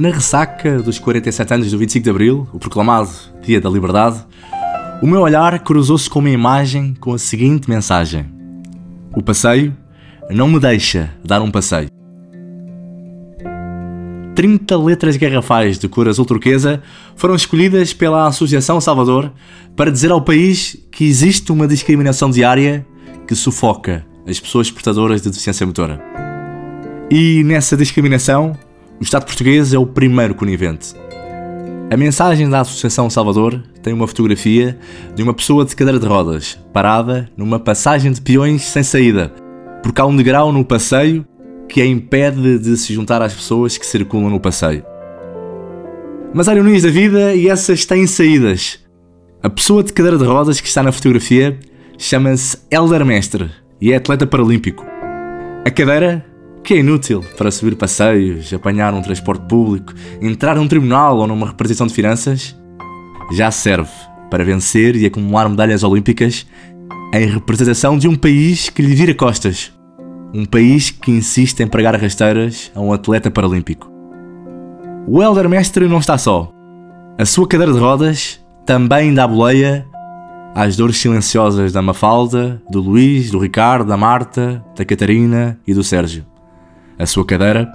Na ressaca dos 47 anos do 25 de Abril, o proclamado Dia da Liberdade, o meu olhar cruzou-se com uma imagem com a seguinte mensagem: O passeio não me deixa dar um passeio. 30 letras garrafais de cor azul turquesa foram escolhidas pela Associação Salvador para dizer ao país que existe uma discriminação diária que sufoca as pessoas portadoras de deficiência motora. E nessa discriminação, o Estado português é o primeiro conivente. A mensagem da Associação Salvador tem uma fotografia de uma pessoa de cadeira de rodas, parada numa passagem de peões sem saída, porque há um degrau no passeio que a impede de se juntar às pessoas que circulam no passeio. Mas há ironias da vida e essas têm saídas. A pessoa de cadeira de rodas que está na fotografia chama-se Elder Mestre e é atleta paralímpico. A cadeira, que é inútil para subir passeios, apanhar um transporte público, entrar num tribunal ou numa repartição de finanças, já serve para vencer e acumular medalhas olímpicas em representação de um país que lhe vira costas um país que insiste em pregar rasteiras a um atleta paralímpico. O Elder Mestre não está só. A sua cadeira de rodas também dá boleia às dores silenciosas da Mafalda, do Luís, do Ricardo, da Marta, da Catarina e do Sérgio. A sua cadeira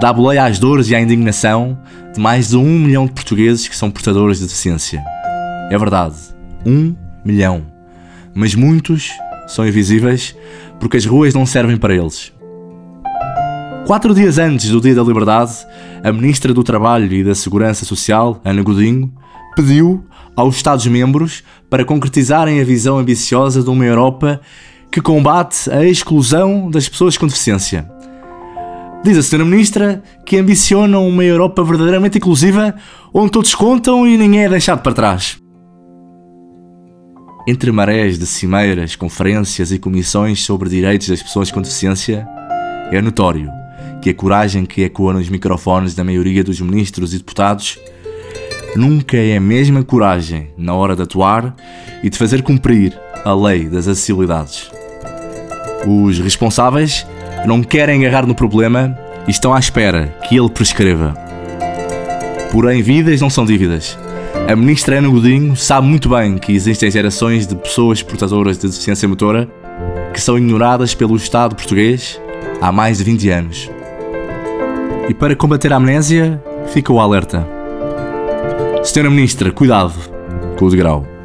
dá boleia às dores e à indignação de mais de um milhão de portugueses que são portadores de deficiência. É verdade, um milhão. Mas muitos são invisíveis porque as ruas não servem para eles. Quatro dias antes do Dia da Liberdade, a Ministra do Trabalho e da Segurança Social, Ana Godinho, pediu aos Estados-membros para concretizarem a visão ambiciosa de uma Europa que combate a exclusão das pessoas com deficiência. Diz a Sra. Ministra que ambiciona uma Europa verdadeiramente inclusiva, onde todos contam e ninguém é deixado para trás. Entre marés de cimeiras, conferências e comissões sobre direitos das pessoas com deficiência, é notório que a coragem que ecoa nos microfones da maioria dos ministros e deputados nunca é a mesma coragem na hora de atuar e de fazer cumprir a lei das acessibilidades. Os responsáveis não querem agarrar no problema e estão à espera que ele prescreva. Porém, vidas não são dívidas. A ministra Ana Godinho sabe muito bem que existem gerações de pessoas portadoras de deficiência motora que são ignoradas pelo Estado português há mais de 20 anos. E para combater a amnésia, fica o alerta. Senhora Ministra, cuidado com o degrau.